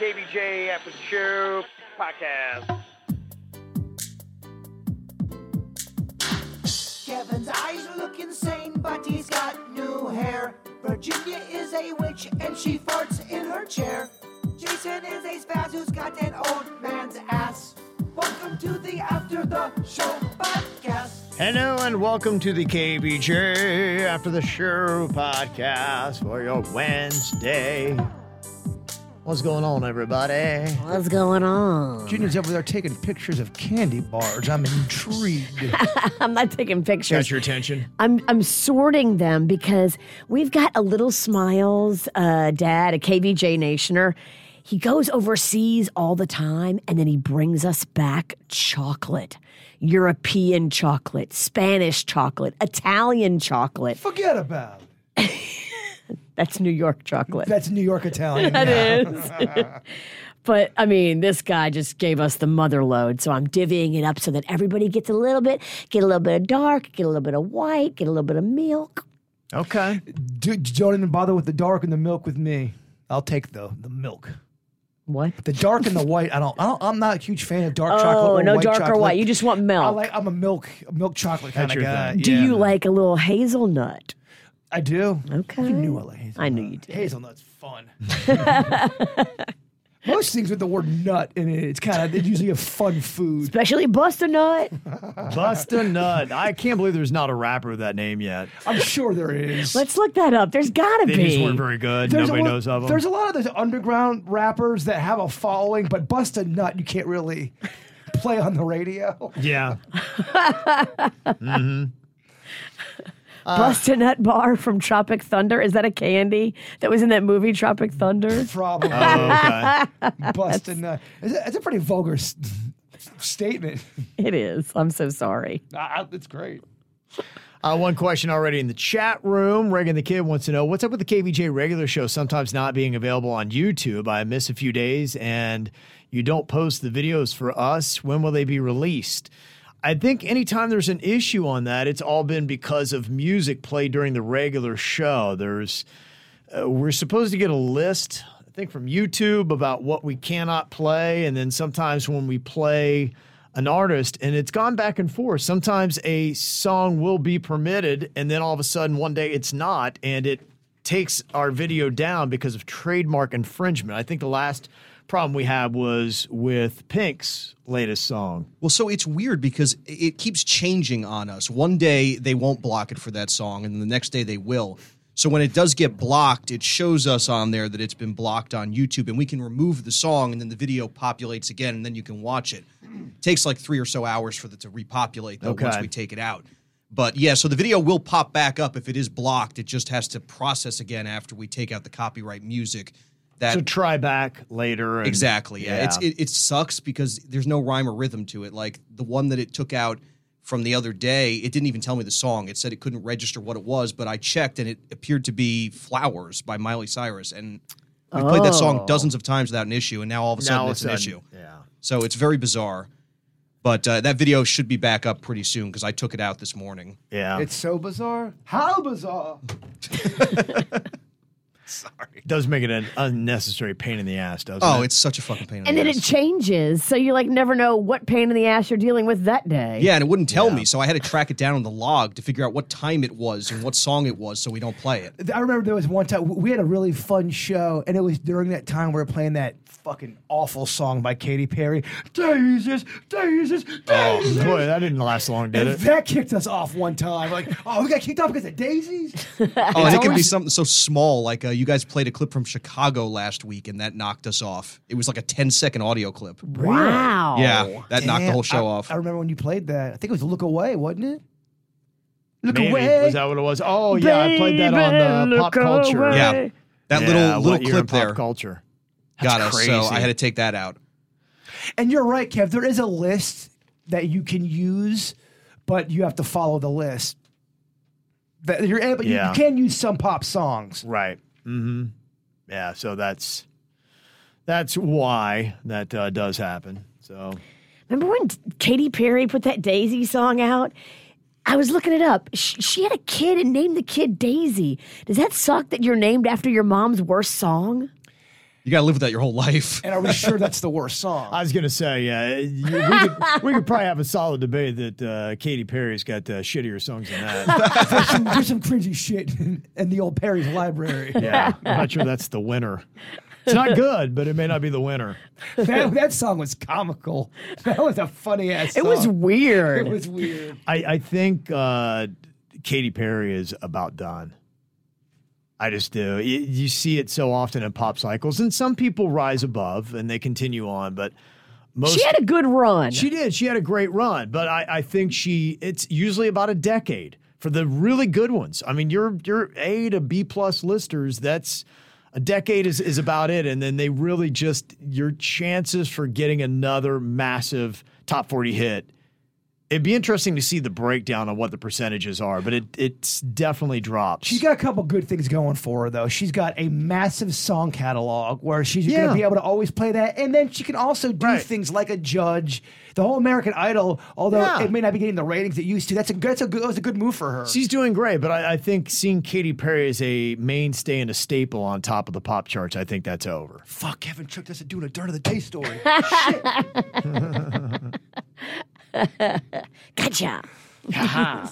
KVJ After the Show podcast. Kevin's eyes look insane, but he's got new hair. Virginia is a witch and she farts in her chair. Jason is a spaz who's got an old man's ass. Welcome to the After the Show podcast. Hello and welcome to the KVJ After the Show podcast for your Wednesday. What's going on, everybody? What's going on? Junior's over there taking pictures of candy bars. I'm intrigued. I'm not taking pictures. Got your attention? I'm I'm sorting them because we've got a little smiles uh, dad, a KVJ nationer. He goes overseas all the time and then he brings us back chocolate. European chocolate, Spanish chocolate, Italian chocolate. Forget about it. That's New York chocolate. That's New York Italian. That yeah. is. but I mean, this guy just gave us the mother load. So I'm divvying it up so that everybody gets a little bit, get a little bit of dark, get a little bit of white, get a little bit of milk. Okay. Do, don't even bother with the dark and the milk with me. I'll take the the milk. What? The dark and the white. I don't. I don't I'm not a huge fan of dark chocolate. Oh, or no white dark chocolate. or white. You just want milk. I like. I'm a milk milk chocolate kind That's of guy. thing. Do Yeah. you like a little hazelnut? I do. Okay. You knew I like hazelnut. I knew you did. Hazelnut's fun. Most things with the word nut in it, it's kind of it's usually a fun food. Especially bust a nut. Bust a nut. I can't believe there's not a rapper with that name yet. I'm sure there is. Let's look that up. There's gotta They be. just weren't very good. There's Nobody a lot, knows of them. There's a lot of those underground rappers that have a following, but bust a nut, you can't really play on the radio. yeah. Bust mm-hmm. A nut bar from Tropic Thunder. Is that a candy that was in that movie Tropic Thunder? Probably Oh, okay. bust a nut. It's a, it's a pretty vulgar s- statement. It is. I'm so sorry. Ah, it's great. Uh, one question already in the chat room. Reagan the Kid wants to know what's up with the KVJ regular show sometimes not being available on YouTube. I miss a few days and you don't post the videos for us. When will they be released? I think anytime there's an issue on that, it's all been because of music played during the regular show. There's uh, we're supposed to get a list, I think, from YouTube about what we cannot play, and then sometimes when we play an artist, and it's gone back and forth. Sometimes a song will be permitted, and then all of a sudden one day it's not, and it takes our video down because of trademark infringement. I think the last problem we had was with Pink's latest song. Well, so it's weird because it keeps changing on us. One day they won't block it for that song, and then the next day they will. So when it does get blocked, it shows us on there that it's been blocked on YouTube, and we can remove the song, and then the video populates again, and then you can watch it. It takes like three or so hours for it to repopulate though once we take it out. But yeah, so the video will pop back up if it is blocked. It just has to process again after we take out the copyright music. That So try back later. and- Exactly. Yeah. It's it, it sucks because there's no rhyme or rhythm to it. Like the one that it took out from the other day, it didn't even tell me the song. It said it couldn't register what it was, but I checked and it appeared to be Flowers by Miley Cyrus. And we played that song Oh. dozens of times without an issue, and now all of a sudden now all of a it's an issue. Yeah. So it's very bizarre. But uh, that video should be back up pretty soon because I took it out this morning. Yeah. It's so bizarre. How bizarre? It does make it an unnecessary pain in the ass, doesn't it? Oh, it's such a fucking pain. in And the then ass. it changes. So you like never know what pain in the ass you're dealing with that day. Yeah, and it wouldn't tell me, so I had to track it down on the log to figure out what time it was and what song it was, so we don't play it. I remember there was one time we had a really fun show, and it was during that time we were playing that fucking awful song by Katy Perry, Daisies, Daisies, Daisies. Oh, boy, that didn't last long, did and it? that kicked us off one time. Like, oh, we got kicked off because of daisies. Oh, and it could be something so small, like uh, you guys played a clip from Chicago last week, and that knocked us off. It was like a 10 second audio clip. Wow. Yeah, that knocked the whole show I, off. I remember when you played that. I think it was "Look Away," wasn't it? Look Maybe. away. Was that what it was? Oh, yeah, I played that on Baby, uh, Pop Culture. away. Yeah. That Yeah, little little what year in clip pop there culture. got us. So. I had to take that out. And you're right, Kev. There is a list that you can use, but you have to follow the list. That you're able, you- you can use some pop songs. Right. Mm-hmm. Yeah. So that's that's why that uh, does happen. So Remember when Katy Perry put that Daisy song out? I was looking it up. She, she had a kid and named the kid Daisy. Does that suck that you're named after your mom's worst song? You got to live with that your whole life. And are we sure that's the worst song? I was gonna say, yeah, you- we could, we could probably have a solid debate that uh, Katy Perry's got uh, shittier songs than that. there's, some, there's some cringy shit in, in the old Perry's library. yeah, I'm not sure that's the winner. It's not good, but it may not be the winner. That, that song was comical. That was a funny ass. It was weird. It was weird. I, I think uh, Katy Perry is about done. I just do. You, you see it so often in pop cycles, and some people rise above and they continue on, but most she had a good run. She did. She had a great run, but I, I think she. It's usually about a decade for the really good ones. I mean, your your A to B plus listers. That's a decade is is about it, and then they really just your chances for getting another massive top forty hit. It'd be interesting to see the breakdown on what the percentages are, but it it's definitely drops. She's got a couple good things going for her, though. She's got a massive song catalog where she's going Yeah. to be able to always play that. And then she can also do Right. things like a judge. The whole American Idol, although Yeah. it may not be getting the ratings it used to, that's a, that's a, good, that was a good move for her. She's doing great, but I, I think seeing Katy Perry as a mainstay and a staple on top of the pop charts, I think that's over. Fuck, Kevin tricked us into doing a Dirt of the Day story. gotcha.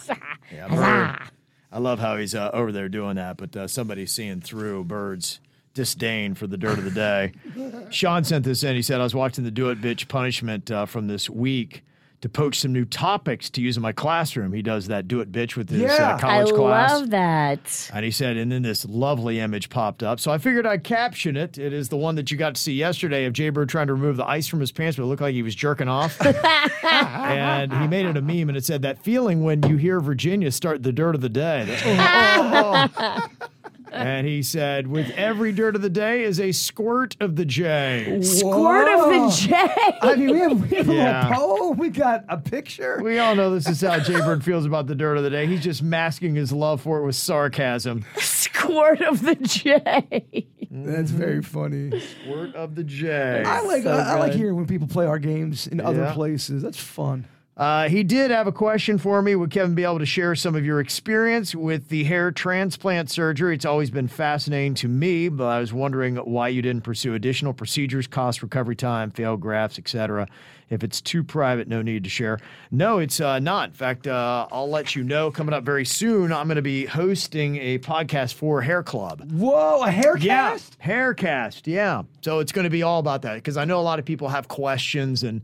Yeah, Bird. I love how he's uh, over there doing that, but uh, somebody's seeing through Bird's disdain for the dirt of the day. Sean sent this in. He said, I was watching the Do It Bitch punishment uh, from this week to poach some new topics to use in my classroom. He does that Do It Bitch with his Yeah. uh, I college class. I love that. And he said, and then this lovely image popped up. So I figured I'd caption it. It is the one that you got to see yesterday of Jay Bird trying to remove the ice from his pants, but it looked like he was jerking off. and he made it a meme, and it said that feeling when you hear Virginia start the dirt of the day. That, oh, oh. And he said, with every dirt of the day is a squirt of the J. Squirt of the J. I mean, we have, we have Yeah. a little poem. We got a picture. We all know this is how Jay Bird feels about the dirt of the day. He's just masking his love for it with sarcasm. Squirt of the J. That's very funny. Squirt of the J. I like So I, I like hearing when people play our games in other Yeah. places. That's fun. Uh, he did have a question for me. Would Kevin be able to share some of your experience with the hair transplant surgery? It's always been fascinating to me, but I was wondering why you didn't pursue additional procedures, cost, recovery time, failed grafts, etc. If it's too private, no need to share. No, it's uh, not. In fact, uh, I'll let you know coming up very soon. I'm going to be hosting a podcast for Hair Club. Whoa, a haircast? Yeah. Haircast. Yeah. So it's going to be all about that because I know a lot of people have questions. And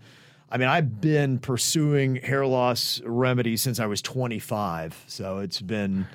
I mean, I've been pursuing hair loss remedies since I was 25. So it's been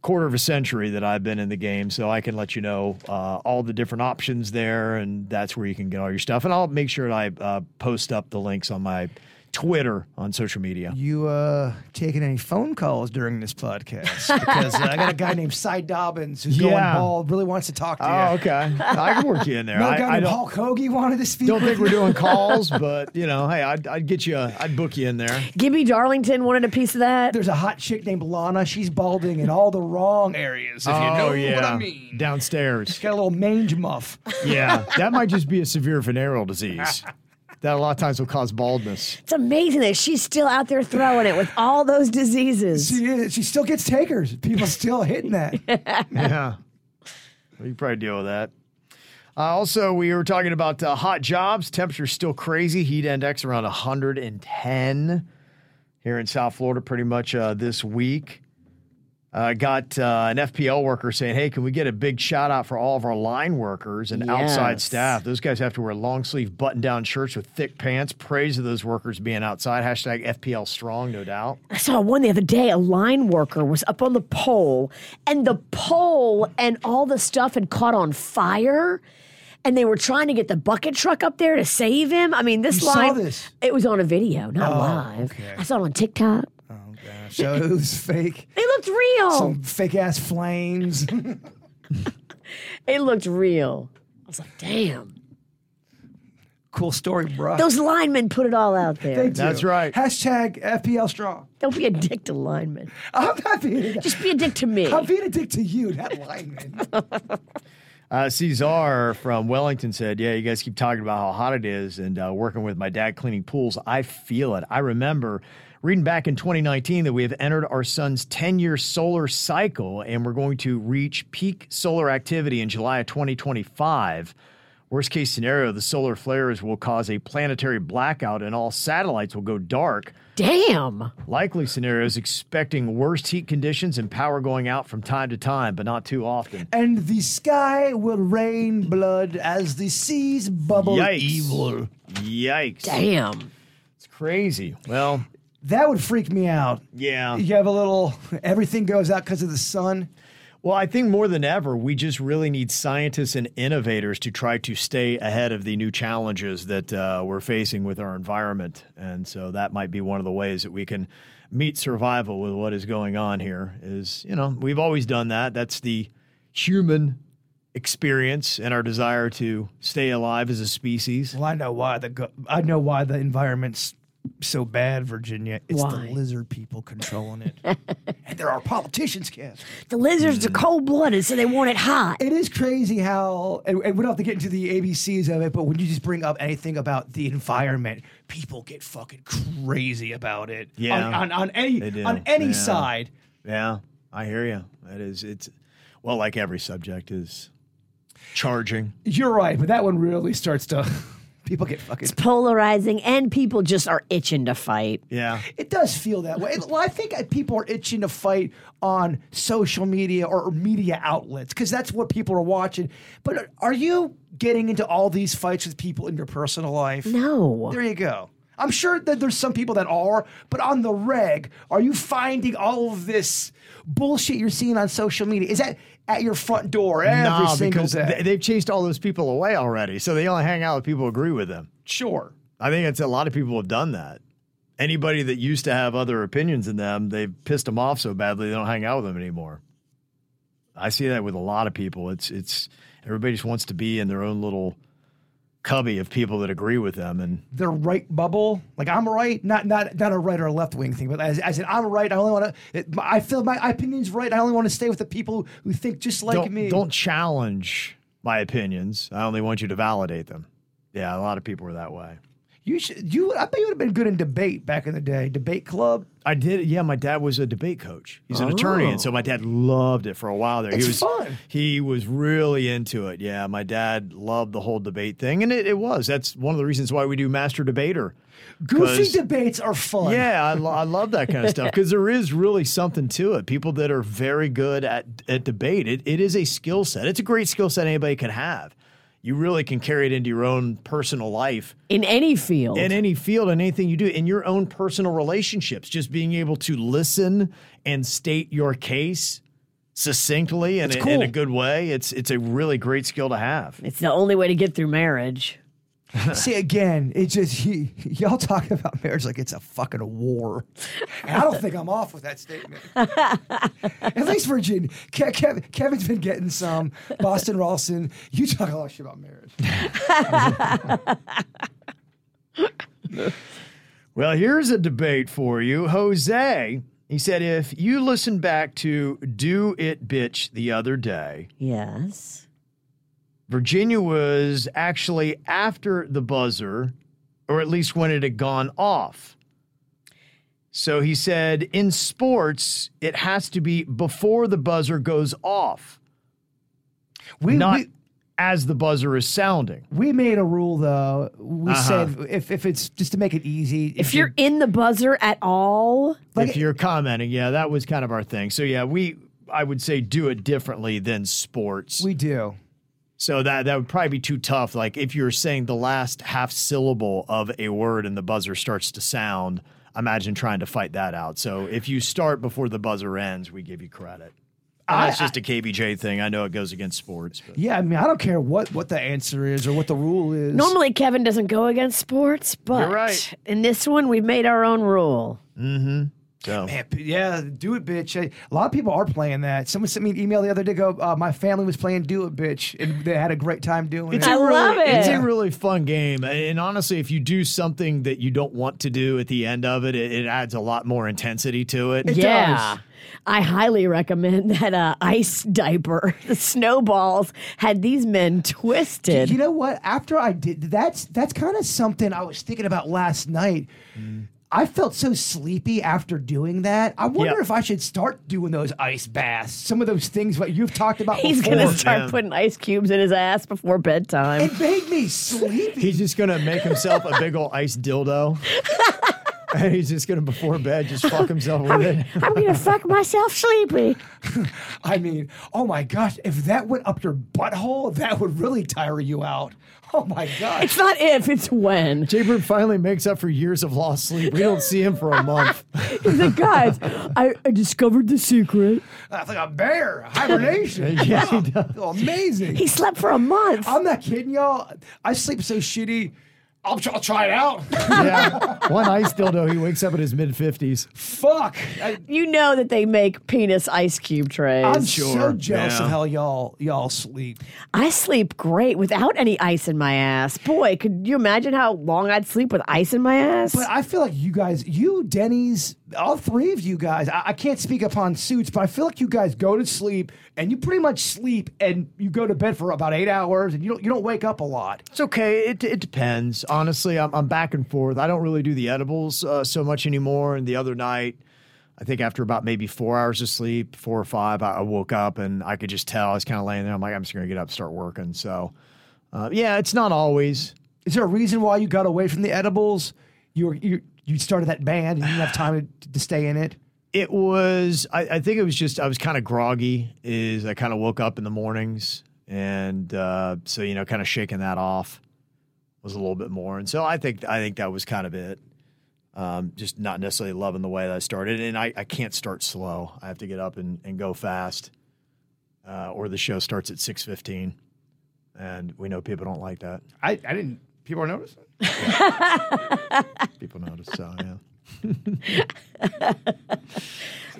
quarter of a century that I've been in the game. So I can let you know uh, all the different options there. And that's where you can get all your stuff. And I'll make sure that I uh, post up the links on my Twitter on social media. You uh taking any phone calls during this podcast? Because uh, I got a guy named Cy Dobbins who's going Yeah. bald, really wants to talk to you. Oh, okay. I can work you in there. Another I, guy I named don't- Hulk Hoagie wanted to speak. don't with think we're doing calls, but you know, hey, I'd, I'd get you, I'd book you in there. Gibby Darlington wanted a piece of that. There's a hot chick named Lana. She's balding in all the wrong areas. If you know what I mean. Downstairs. She's Got a little mange muff. Yeah, that might just be a severe venereal disease. That a lot of times will cause baldness. It's amazing that she's still out there throwing it with all those diseases. She is. She still gets takers. People still hitting that. Yeah. Well, you probably deal with that. Uh, also, we were talking about uh, hot jobs. Temperature's still crazy. Heat index around 110 here in South Florida pretty much uh, this week. Uh, got uh, an FPL worker saying, "Hey, can we get a big shout out for all of our line workers and outside staff? Those guys have to wear long sleeve button down shirts with thick pants. Praise to those workers being outside. Hashtag FPL strong, no doubt. I saw one the other day. A line worker was up on the pole, and the pole and all the stuff had caught on fire. And they were trying to get the bucket truck up there to save him. I mean, this You saw line. this? It was on a video, not Oh, live. okay. I saw it on TikTok. So it was fake. They looked real. Some fake ass flames. It looked real. I was like, damn. Cool story, bro. Those linemen put it all out there. They do. That's right. Hashtag FPL strong. Don't be a dick to linemen. I'm not being. a dick. Just be a dick to me. I'm being a dick to you, not lineman. Uh, Cesar from Wellington said, Yeah, you guys keep talking about how hot it is and uh, working with my dad cleaning pools. I feel it. I remember reading back in 2019 that we have entered our sun's 10 year solar cycle and we're going to reach peak solar activity in July of 2025. Worst case scenario, the solar flares will cause a planetary blackout and all satellites will go dark. Damn. Likely scenarios expecting worst heat conditions and power going out from time to time, but not too often. and the sky will rain blood as the seas bubble Yikes. evil. Yikes. Damn. It's crazy. Well, That would freak me out. yeah. You have a little, everything goes out because of the sun. Well, I think more than ever, we just really need scientists and innovators to try to stay ahead of the new challenges that uh, we're facing with our environment. And so that might be one of the ways that we can meet survival with what is going on here. Is, you know, we've always done that. That's the human experience and our desire to stay alive as a species. Well, I know why the go- I know why the environment's so bad, Virginia. It's Why? the lizard people controlling it, and there are politicians, Kev. The lizards are Mm. cold blooded, so they want it hot. It is crazy how, and, and we don't have to get into the ABCs of it, but when you just bring up anything about the environment, people get fucking crazy about it. Yeah, on, on, on any do. on any Yeah. side. Yeah, I hear you. It is, it's, well, like every subject is charging. You're right, but that one really starts to. People get fucking. It's polarizing, and people just are itching to fight. Yeah. It does feel that way. Well, I think people are itching to fight on social media or media outlets because that's what people are watching. But are you getting into all these fights with people in your personal life? No. There you go. I'm sure that there's some people that are, but on the reg, are you finding all of this bullshit you're seeing on social media? Is that at your front door every No, single day? they- they've chased all those people away already. So they only hang out with people who agree with them. sure. I think it's a lot of people have done that. Anybody that used to have other opinions than them, they've pissed them off so badly they don't hang out with them anymore. I see that with a lot of people. It's it's everybody just wants to be in their own little cubby of people that agree with them and their right bubble. Like I'm right, not not not a right or a left wing thing, but as, I said, I'm right. I only want to. I feel my opinion's right. I only want to stay with the people who think just like don't, me. don't challenge my opinions. I only want you to validate them. Yeah, a lot of people are that way. You should. You. I bet you would have been good in debate back in the day. Debate club. I did. Yeah, my dad was a debate coach. He's an attorney, and so my dad loved it for a while there. It's he was fun. He was really into it. Yeah, my dad loved the whole debate thing, and it, it was. That's one of the reasons why we do Master Debater. Goofy debates are fun. Yeah, I, lo- I love that kind of stuff because there is really something to it. People that are very good at at debate, it, it is a skill set. It's a great skill set anybody can have. You really can carry it into your own personal life In any field. in any field and anything you do in your own personal relationships just being able to listen and state your case succinctly and in, in a good way it's it's a really great skill to have it's the only way to get through marriage. See again, it just y- y'all talk about marriage like it's a fucking war. And I don't think I'm off with that statement. At least Virginia, Ke- Kev- Kevin's been getting some. Boston Ralston, you talk a lot of shit about marriage. well here's a debate for you jose he said if you listen back to do it bitch the other day Yes. Virginia was actually after the buzzer or at least when it had gone off so he said in sports it has to be before the buzzer goes off We, not we, as the buzzer is sounding. we made a rule though. We Uh-huh. said if, if it's just to make it easy, If you're in the buzzer at all, if you're commenting, yeah, that was kind of our thing. So yeah, we I would say do it differently than sports. we do. So that that would probably be too tough. Like if you're saying the last half syllable of a word and the buzzer starts to sound, imagine trying to fight that out. So if you start before the buzzer ends, we give you credit. And I- that's just a KVJ thing. I know it goes against sports, but Yeah, I mean, I don't care what what the answer is or what the rule is. normally Kevin doesn't go against sports, but You're right. in this one, we've made our own rule. Mm-hmm. So Man, yeah, do it, bitch. A lot of people are playing that. Someone sent me an email the other day. Go, uh, my family was playing Do It, bitch, and they had a great time doing It's it. I a really, love It's it. a really fun game, and honestly, if you do something that you don't want to do at the end of it, it, it adds a lot more intensity to it. it yeah. I highly recommend that uh, ice diaper. The snowballs had these men twisted. You know what? After I did that's that's kind of something I was thinking about last night. I felt so sleepy after doing that. I wonder Yeah. if I should start doing those ice baths. Some of those things what you've talked about He's before. gonna start man. putting ice cubes in his ass before bedtime. It made me sleepy. He's just gonna make himself a big old ice dildo. And he's just gonna before bed just fuck himself with it. I'm gonna fuck myself sleepy. I mean, oh my gosh, if that went up your butthole, that would really tire you out. Oh my gosh. It's not if, it's when. Jaybird finally makes up for years of lost sleep. We don't see him for a month. He's like, guys, I, I discovered the secret. That's like a bear, hibernation. Yeah, he does. Amazing. He slept for a month. I'm not kidding y'all. I sleep so shitty. I'll, try- I'll try it out. Yeah, one ice dildo. He wakes up in his mid fifties. Fuck. I, You know that they make penis ice cube trays. I'm Sure, so jealous yeah. of how y'all y'all sleep. I sleep great without any ice in my ass. Boy, could you imagine how long I'd sleep with ice in my ass? But I feel like you guys, you, Denny's, all three of you guys, I, I can't speak upon suits, but I feel like you guys go to sleep and you pretty much sleep and you go to bed for about eight hours and you don't you don't wake up a lot. It's okay. It, it depends. Honestly, I'm, I'm back and forth. I don't really do the edibles uh, so much anymore. And the other night, I think after about maybe four hours of sleep, four or five, I, I woke up and I could just tell I was kind of laying there. I'm like, I'm just going to get up, and start working. So, uh, yeah, it's not always. Is there a reason why you got away from the edibles? You were you you started that band and you didn't have time to, to stay in it. It was, I, I think it was just, I was kind of groggy. Is I kind of woke up in the mornings. And uh, so, you know, kind of shaking that off was a little bit more. And so I think, I think that was kind of it. Um, just not necessarily loving the way that I started. And I, I can't start slow. I have to get up and, and go fast. Uh, or the show starts at 6.15. And we know people don't like that. I, I didn't. People are noticing. People notice. So, yeah.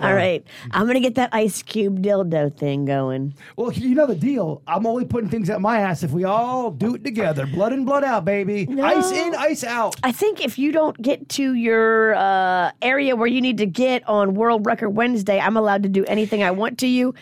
All right, I'm gonna get that ice cube dildo thing going. Well, you know the deal. I'm only putting things at my ass if we all do it together. Blood in, blood out, baby. Ice in, ice out. I think if you don't get to your uh, area where you need to get on World Record Wednesday, I'm allowed to do anything I want to you.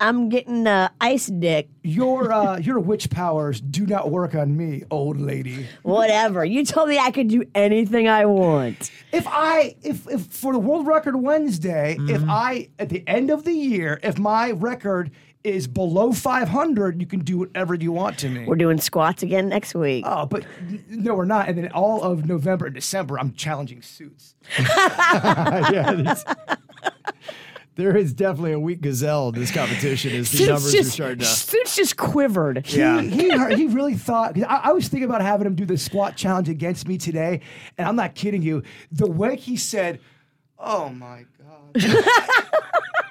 I'm getting uh, ice dick. Your uh, your witch powers do not work on me, old lady. Whatever. You told me I could do anything I want. If I if if for the World Record Wednesday, if I at the end of the year, if my record is below 500, you can do whatever you want to me. We're doing squats again next week. Oh, but no, we're not. And then all of November and December, I'm challenging suits. yeah, there is definitely a weak gazelle in this competition as the Suits numbers just, are starting to. Suits just quivered. Yeah. He, he, he really thought. I, I was thinking about having him do the squat challenge against me today, and I'm not kidding you. The way he said, "Oh my god,"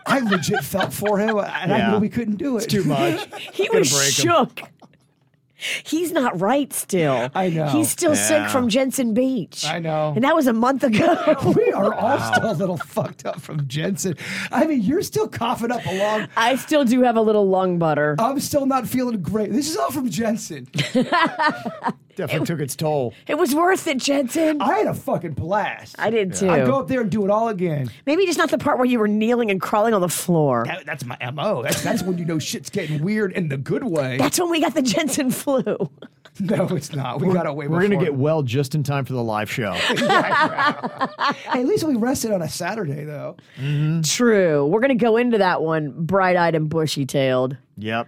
I legit felt for him, and I knew we couldn't do it. Too much. He Gonna was break 'em. Shook. He's not right still. I know. He's still sick from Jensen Beach. I know. And that was a month ago. we are all still a little fucked up from Jensen. I mean, you're still coughing up along. I still do have a little lung butter. I'm still not feeling great. This is all from Jensen. Definitely took its toll. It was worth it, Jensen. I had a fucking blast. I did too. I'd go up there and do it all again. Maybe just not the part where you were kneeling and crawling on the floor. That- that's my mo. That's that's when you know shit's getting weird in the good way. That's when we got the Jensen flu. no, it's not. We got away. We're going to get well just in time for the live show. Hey, at least we rested on a Saturday though. Mm-hmm. True. We're going to go into that one bright eyed and bushy tailed. yep.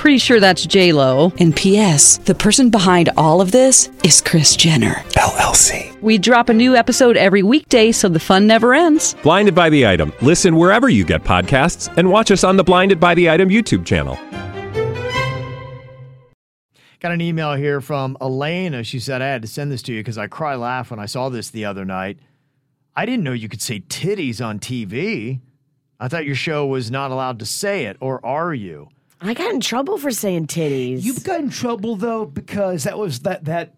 Pretty sure that's J Lo. And P.S. The person behind all of this is Kris Jenner. LLC. We drop a new episode every weekday, so the fun never ends. Blinded by the item. Listen wherever you get podcasts, and watch us on the Blinded by the Item YouTube channel. Got an email here from Elena. She said, I had to send this to you because I cry laugh when I saw this the other night. I didn't know you could say titties on TV. I thought your show was not allowed to say it, or are you? I got in trouble for saying titties. You've got in trouble though because that was that that.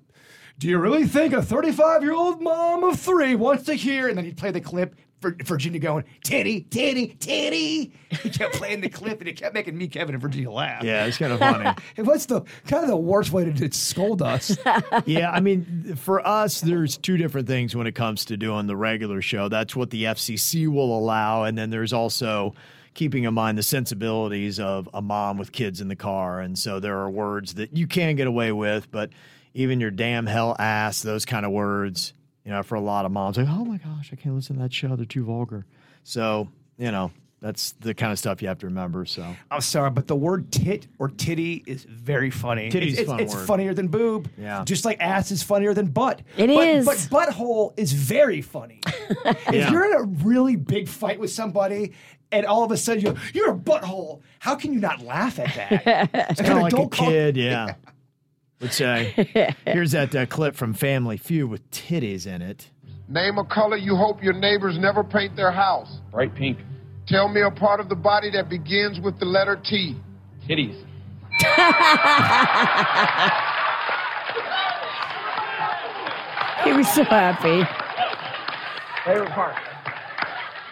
Do you really think a 35 year old mom of three wants to hear? And then he'd play the clip for Virginia going titty, titty, titty. He kept playing the clip and it kept making me, Kevin, and Virginia laugh. Yeah, it's kind of funny. It was the kind of the worst way to, to scold us. yeah, I mean, for us, there's two different things when it comes to doing the regular show. That's what the FCC will allow, and then there's also keeping in mind the sensibilities of a mom with kids in the car. And so there are words that you can get away with, but even your damn hell ass, those kind of words, you know, for a lot of moms, like, oh my gosh, I can't listen to that show. They're too vulgar. So, you know, that's the kind of stuff you have to remember. So I'm sorry, but the word tit or titty is very funny. Titty's it's, it's, fun it's word. funnier than boob. Yeah. Just like ass is funnier than butt. It It is. is. But butthole is very funny. if Yeah. you're in a really big fight with somebody and all of a sudden you're, you're a butthole, how can you not laugh at that? it's kind of like a kid, yeah. Would say, here's that uh, clip from Family Feud with titties in it. Name a color you hope your neighbors never paint their house. Bright pink. Tell me a part of the body that begins with the letter T. Titties. he was so happy. Favorite part.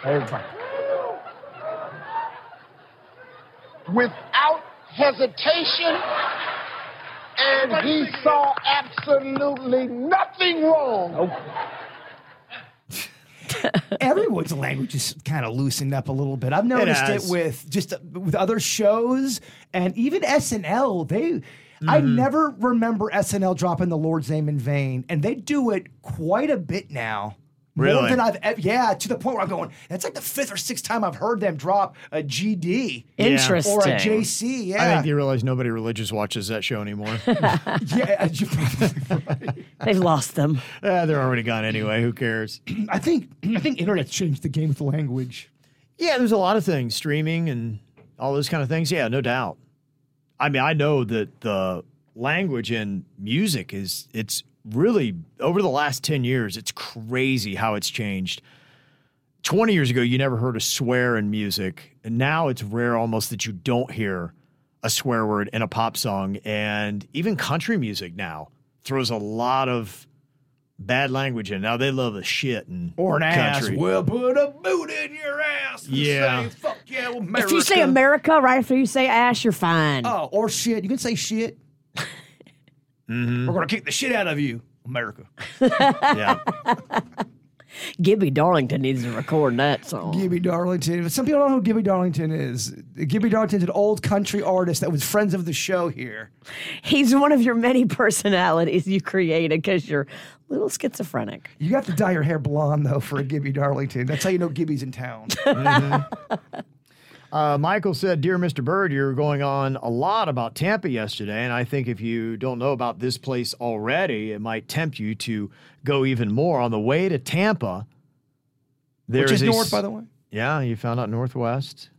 Favorite part. Without hesitation, and he saw absolutely nothing wrong. Everyone's language is kind of loosened up a little bit. I've noticed it, has. with just uh, with other shows and even SNL. They, I Mm-hmm. never remember SNL dropping the Lord's name in vain, and they do it quite a bit now. More Really? than I've ever, yeah, to the point where I'm going, that's like the fifth or sixth time I've heard them drop a GD Interesting. or a JC. Yeah. I think you realize nobody religious watches that show anymore. yeah, you're probably right. They've lost them. Eh, they're already gone anyway. Who cares? I think I think internet's changed the game with language. Yeah, there's a lot of things, streaming and all those kind of things. Yeah, no doubt. I mean, I know that the language in music is it's really over the last 10 years, it's crazy how it's changed. 20 years ago, you never heard a swear in music, and now it's rare almost that you don't hear a swear word in a pop song and even country music now throws a lot of bad language in. Now they love the shit and Or an ass. country. We'll put a boot in your ass. and Yeah. Say, Fuck yeah, America. If you say America right after you say ass, you're fine. Oh, or shit. You can say shit. Mm-hmm. We're gonna kick the shit out of you, America. yeah. Gibby Darlington needs to record that song. Gibby Darlington. Some people don't know who Gibby Darlington is. Gibby Darlington's an old country artist that was friends of the show here. He's one of your many personalities you created because you're a little schizophrenic. You have to dye your hair blonde though for a Gibby Darlington. That's how you know Gibby's in town. Uh, Michael said, Dear Mr. Bird, you're going on a lot about Tampa yesterday. And I think if you don't know about this place already, it might tempt you to go even more. On the way to Tampa, there Which is a north, by the way. Yeah, you found out Northwest.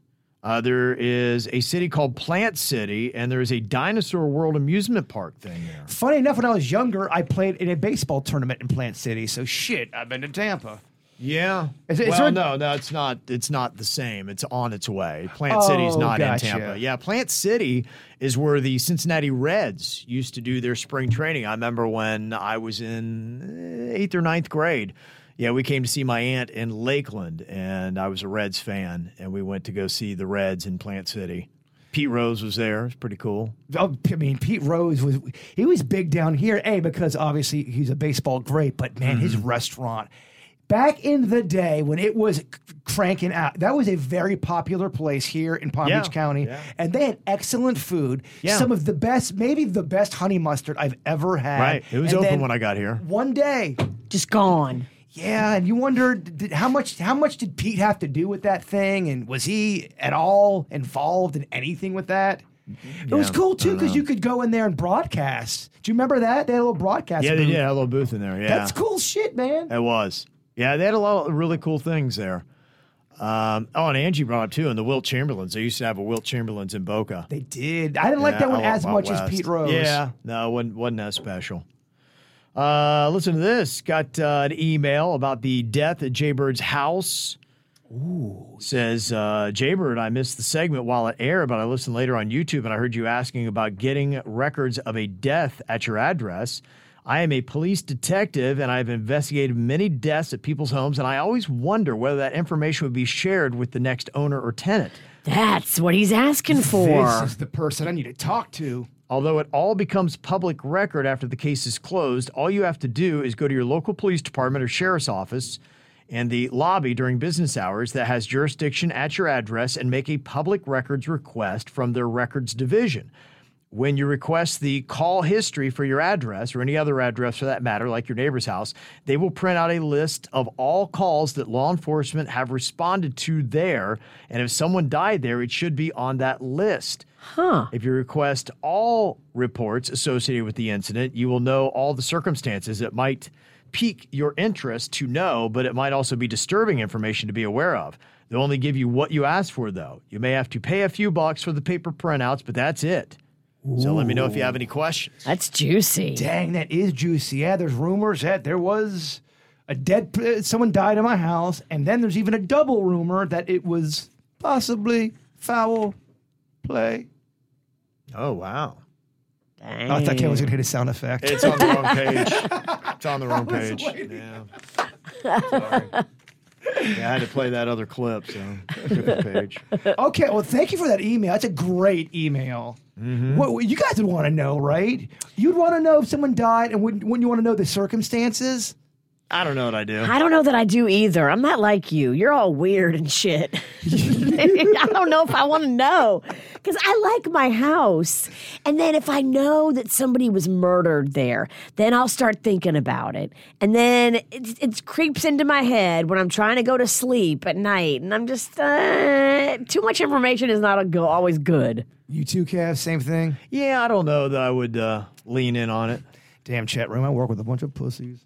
Uh, there is a city called Plant City, and there is a Dinosaur World amusement park thing there. Funny enough, when I was younger, I played in a baseball tournament in Plant City. So shit, I've been to Tampa. Yeah. Is it- well, no, no, it's not. It's not the same. It's on its way. Plant City's Oh, not gotcha. in Tampa. Yeah, Plant City is where the Cincinnati Reds used to do their spring training. I remember when I was in eh, eighth or ninth grade. Yeah, we came to see my aunt in Lakeland, and I was a Reds fan, and we went to go see the Reds in Plant City. Pete Rose was there. It was pretty cool. Oh, I mean, Pete Rose was he was big down here, a because obviously he's a baseball great, but man, his Mm-hmm. restaurant back in the day when it was cranking out, that was a very popular place here in Palm Yeah, Beach County, yeah. and they had excellent food. Yeah. Some of the best, maybe the best honey mustard I've ever had. Right. It was And open when I got here. One day, Just gone. yeah, and you wonder did, how much how much did Pete have to do with that thing, and was he at all involved in anything with that? It was cool too because you could go in there and broadcast. Do you remember that? They had a little broadcast. Yeah, they booth. did have a little booth in there. Yeah, That's cool shit, man. It was. Yeah, they had a lot of really cool things there. Um, oh, and Angie brought up too, and the Wilt Chamberlains. They used to have a Wilt Chamberlains in Boca. They did. I didn't like that one as much west. as Pete Rose. Yeah, no, it wasn't, wasn't that special. Uh, listen to this. Got uh, an email about the death at Jaybird's house. Ooh. Says uh, Jaybird, I missed the segment while it aired, but I listened later on YouTube and I heard you asking about getting records of a death at your address. I am a police detective and I've investigated many deaths at people's homes, and I always wonder whether that information would be shared with the next owner or tenant. That's what he's asking for. This is the person I need to talk to. Although it all becomes public record after the case is closed, all you have to do is go to your local police department or sheriff's office and the lobby during business hours that has jurisdiction at your address and make a public records request from their records division. When you request the call history for your address or any other address for that matter, like your neighbor's house, they will print out a list of all calls that law enforcement have responded to there. And if someone died there, it should be on that list. Huh. If you request all reports associated with the incident, you will know all the circumstances. It might pique your interest to know, but it might also be disturbing information to be aware of. They'll only give you what you ask for, though. You may have to pay a few bucks for the paper printouts, but that's it. So let me know if you have any questions. That's juicy. Dang, that is juicy. Yeah, there's rumors that there was a dead, uh, someone died in my house, and then there's even a double rumor that it was possibly foul play. Oh, wow. Dang. I thought Ken was gonna hit a sound effect. It's on the wrong page. It's on the wrong page. Yeah. Sorry. Yeah, I had to play that other clip, so different page. okay, well, thank you for that email. That's a great email. Mm-hmm. What, what- you guys would want to know, right? You'd want to know if someone died, and wouldn't, wouldn't you want to know the circumstances? I don't know what I do. I don't know that I do either. I'm not like you. You're all weird and shit. I don't know if I want to know because I like my house. And then if I know that somebody was murdered there, then I'll start thinking about it. And then it, it creeps into my head when I'm trying to go to sleep at night. And I'm just, uh, too much information is not a go- always good. You too, Kev, same thing. Yeah, I don't know that I would uh, lean in on it. Damn chat room. I work with a bunch of pussies.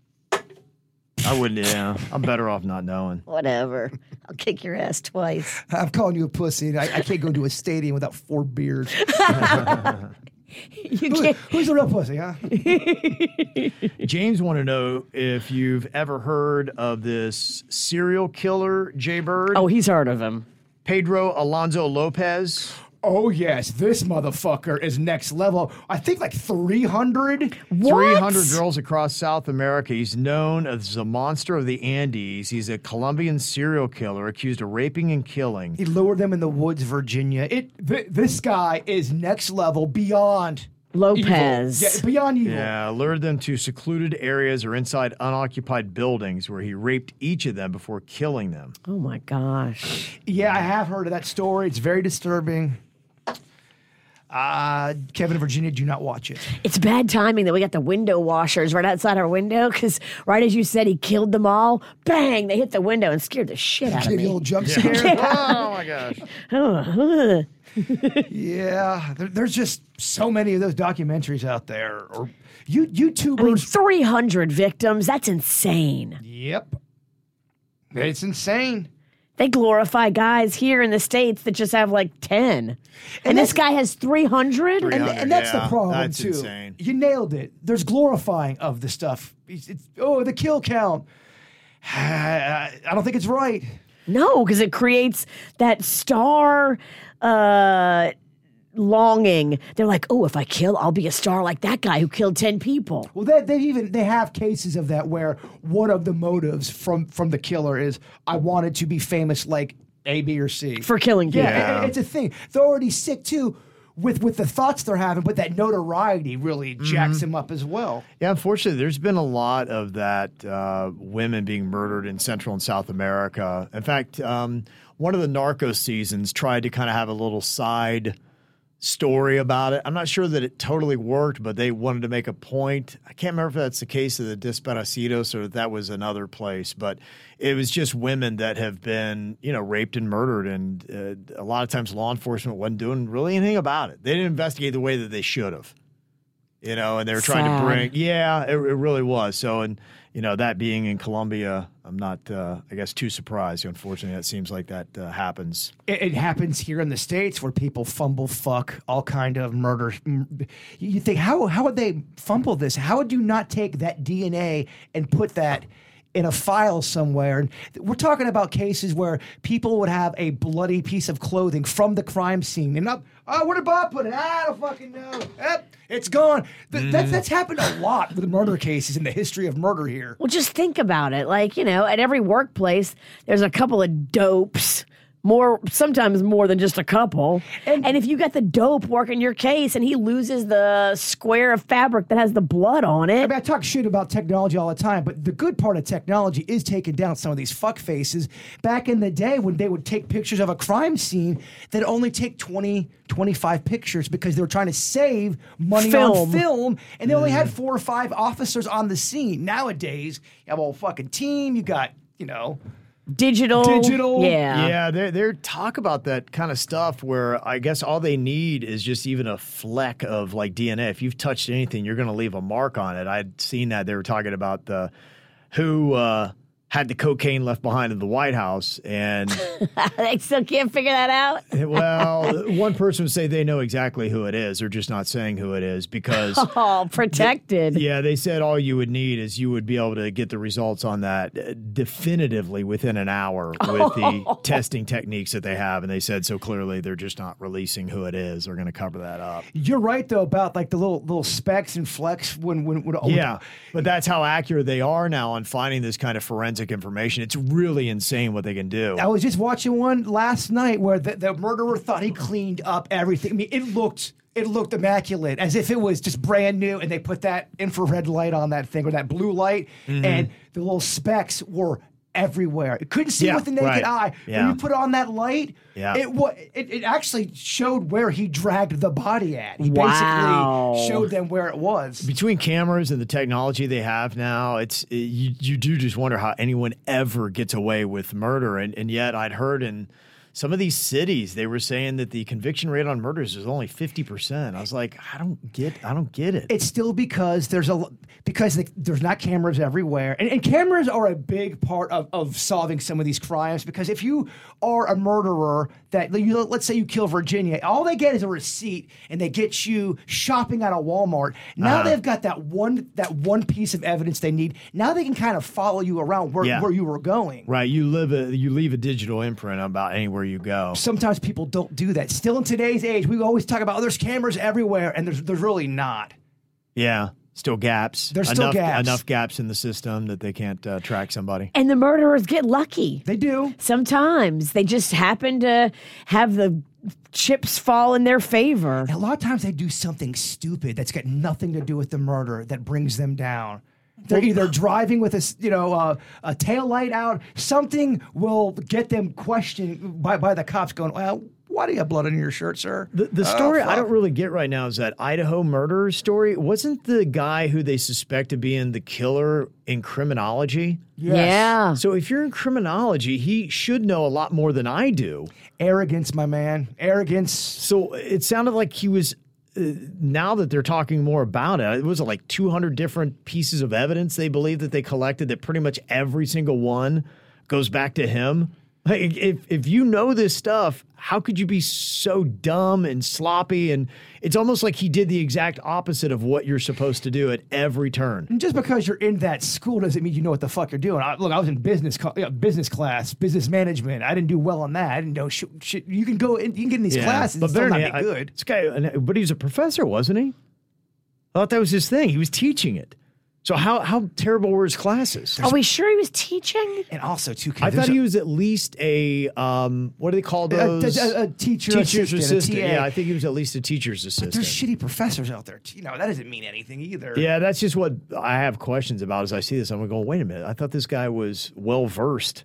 I wouldn't. Yeah, I'm better off not knowing. Whatever. I'll kick your ass twice. I'm calling you a pussy. And I, I can't go to a stadium without four beers. You Who- can't. who's the real pussy, huh? James want to know if you've ever heard of this serial killer, Jay Bird. Oh, he's heard of him. Pedro Alonso Lopez. Oh yes, this motherfucker is next level. I think like 300. 300 girls across South America. He's known as the monster of the Andes. He's a Colombian serial killer accused of raping and killing. He lured them in the woods, Virginia. It th- this guy is next level beyond Lopez. Evil. Yeah, beyond evil. Yeah, lured them to secluded areas or inside unoccupied buildings where he raped each of them before killing them. Oh my gosh. Yeah, I have heard of that story. It's very disturbing. Uh, Kevin and Virginia, do not watch it. It's bad timing that we got the window washers right outside our window because right as you said he killed them all, bang, they hit the window and scared the shit out of me. you a little jump scare. Oh my gosh. Oh, yeah, there, there's just so many of those documentaries out there. Or you YouTubers. I mean, 300 victims, that's insane. Yep. It's insane. They glorify guys here in the States that just have like 10. And, this guy has 300? And, 300, and that's the problem that's too. insane. You nailed it. There's glorifying of the stuff. It's, it's- oh, the kill count. I don't think it's right. No, because it creates that star uh, longing. They're like, oh, if I kill, I'll be a star like that guy who killed 10 people. Well, they, they even they have cases of that where one of the motives from from the killer is I wanted to be famous like A, B, or C For killing people. Yeah, it- it's a thing. They're already sick too with with the thoughts they're having, but that notoriety really jacks them up as well. Yeah, unfortunately, there's been a lot of that uh, women being murdered in Central and South America. In fact, um, one of the narco seasons tried to kind of have a little side story about it. I'm not sure that it totally worked, but they wanted to make a point. I can't remember if that's the case of the Desaparecidos or if that was another place, but it was just women that have been, you know, raped and murdered, and uh, a lot of times law enforcement wasn't doing really anything about it. They didn't investigate the way that they should have. you know, and they were trying Sad. to bring. Yeah, it, it really was. So, and you know, that being in Colombia, I'm not, uh, I guess, too surprised. Unfortunately, that seems like that uh, happens. It, it happens here in the states where people fumble, fuck, all kind of murder. You think how how would they fumble this? How would you not take that DNA and put that? In a file somewhere. And we're talking about cases where people would have a bloody piece of clothing from the crime scene. And up, oh, where did Bob put it? I don't fucking know. Eh, it's gone. Th- That's that's happened a lot with murder cases in the history of murder here. Well, just think about it. Like, you know, at every workplace, there's a couple of dopes. More, sometimes more than just a couple. And, if you got the dope working your case and he loses the square of fabric that has the blood on it. I mean, I talk shit about technology all the time, but the good part of technology is taking down some of these fuck faces. Back in the day when they would take pictures of a crime scene, they'd only take 20, 25 pictures because they were trying to save money Film. on film, and they only had mm. four or five officers on the scene. Nowadays, you have a whole fucking team. You got, you know, digital. Digital. Yeah. Yeah, they're, they're talk about that kind of stuff where I guess all they need is just even a fleck of like DNA. If you've touched anything, you're going to leave a mark on it. I'd seen that they were talking about the who uh, had the cocaine left behind in the White House, and they still can't figure that out. well, one person would say they know exactly who it is. They're just not saying who it is because Oh, protected. Yeah, they said all you would need is you would be able to get the results on that uh, definitively within an hour with the testing techniques that they have. And they said so clearly they're just not releasing who it is. They're going to cover that up. you're right though about like the little little specks and flecks when when, when Yeah, but that's how accurate they are now on finding this kind of forensic information. It's really insane what they can do. I was just watching one last night where the, the murderer thought he cleaned up everything. I mean, it looked it looked immaculate, as if it was just brand new, and they put that infrared light on that thing or that blue light, Mhm. and the little specks were everywhere. It couldn't see Yeah, with the naked right. eye. Yeah. When you put on that light, Yeah. it, wa- it it actually showed where he dragged the body at. He Wow. basically showed them where it was. Between cameras and the technology they have now, it's it, you, you do just wonder how anyone ever gets away with murder. And, and yet, I'd heard in some of these cities they were saying that the conviction rate on murders is only fifty percent. I was like, I don't get, I don't get it. It's still because there's a because the, there's not cameras everywhere, and, and cameras are a big part of, of solving some of these crimes. Because if you are a murderer, that you, let's say you kill Virginia, all they get is a receipt, and they get you shopping at a Walmart. Now Uh-huh. they've got that one that one piece of evidence they need. Now they can kind of follow you around where, Yeah. where you were going. Right, you live a you leave a digital imprint about anywhere you go. Sometimes people don't do that. Still in today's age, we always talk about oh, there's cameras everywhere, and there's there's really not. Yeah, still gaps. There's still enough, gaps. Enough gaps in the system that they can't uh, track somebody. And the murderers get lucky. They do. Sometimes they just happen to have the chips fall in their favor. And a lot of times they do something stupid that's got nothing to do with the murder that brings them down. They're either driving with a s- you know uh, a tail light out. Something will get them questioned by, by the cops. Going, well, why do you have blood on your shirt, sir? The, the Oh, story I don't really get right now is that Idaho murder story. Wasn't the guy who they suspect of being the killer in criminology? Yes. Yeah. So if you're in criminology, he should know a lot more than I do. Arrogance, my man. Arrogance. So it sounded like he was. Now that they're talking more about it, it was like 200 different pieces of evidence they believe that they collected. That pretty much every single one goes back to him. Like, if if you know this stuff, how could you be so dumb and sloppy? And it's almost like he did the exact opposite of what you're supposed to do at every turn. And just because you're in that school doesn't mean you know what the fuck you're doing. I, look, I was in business co- yeah, business class, business management. I didn't do well on that. I didn't know shit. shit. You can go in, you can get in these classes but better not be I- good. This guy, but he was a professor, wasn't he? I thought that was his thing. He was teaching it. So how how terrible were his classes? Are we sure he was teaching? And also, too, I thought a- he was at least a um, what do they call A- those? a- a teacher teacher's assistant, a assistant. TA. Yeah, I think he was at least a teacher's But assistant. there's shitty professors out there. You know that doesn't mean anything either. Yeah, that's just what I have questions about as I see this. I'm going, go, wait a minute. I thought this guy was well versed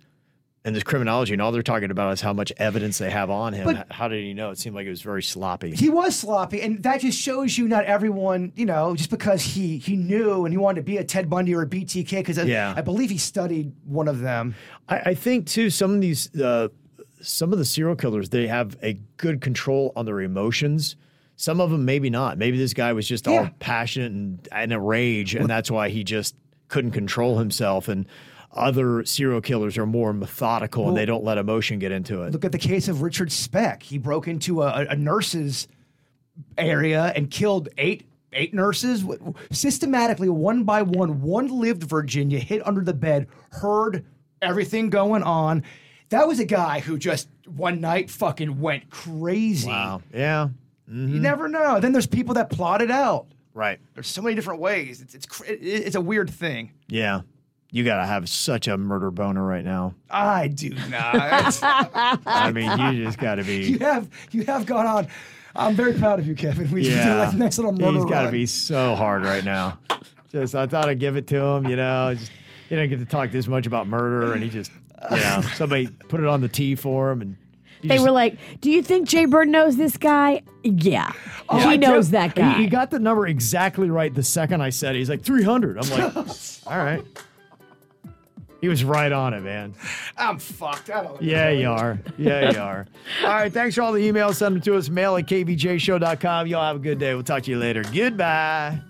in this criminology, and all they're talking about is how much evidence they have on him. But- how did he know? It seemed like it was very sloppy. He was sloppy, and that just shows you not everyone, you know, just because he he knew and he wanted to be a Ted Bundy or a BTK, because I, Yeah. I believe he studied one of them. I, I think too some of these uh, some of the serial killers they have a good control on their emotions. Some of them maybe not. Maybe this guy was just all passionate and in a rage, and that's why he just couldn't control himself. And other serial killers are more methodical and they don't let emotion get into it. Look at the case of Richard Speck. He broke into a, a nurse's area and killed eight eight nurses systematically, one by one. One lived Virginia, hid under the bed, heard everything going on. That was a guy who just one night fucking went crazy. Wow. Yeah. You mm-hmm. never know. Then there's people that plot it out. Right. There's so many different ways. It's it's cr- it's a weird thing. Yeah. You got to have such a murder boner right now. I do not. I mean, you just got to be. you have you have gone on. I'm very proud of you, Kevin. We just did Yeah. a nice little murder He's got to run. be so hard right now. Just, I thought I'd give it to him, you know. Just, you don't get to talk this much about murder, and he just, you know, somebody put it on the tee for him, and he They just- were like, "Do you think Jbird knows this guy?" Yeah, Oh, he I knows do- that guy. He, he got the number exactly right the second I said it. He's like 300. I'm like, all right. He was right on it, man. I'm fucked. I don't. Yeah, you are. Yeah, you are. All right. Thanks for all the emails. Send them to us. Mail at kvjshow.com. Y'all have a good day. We'll talk to you later. Goodbye.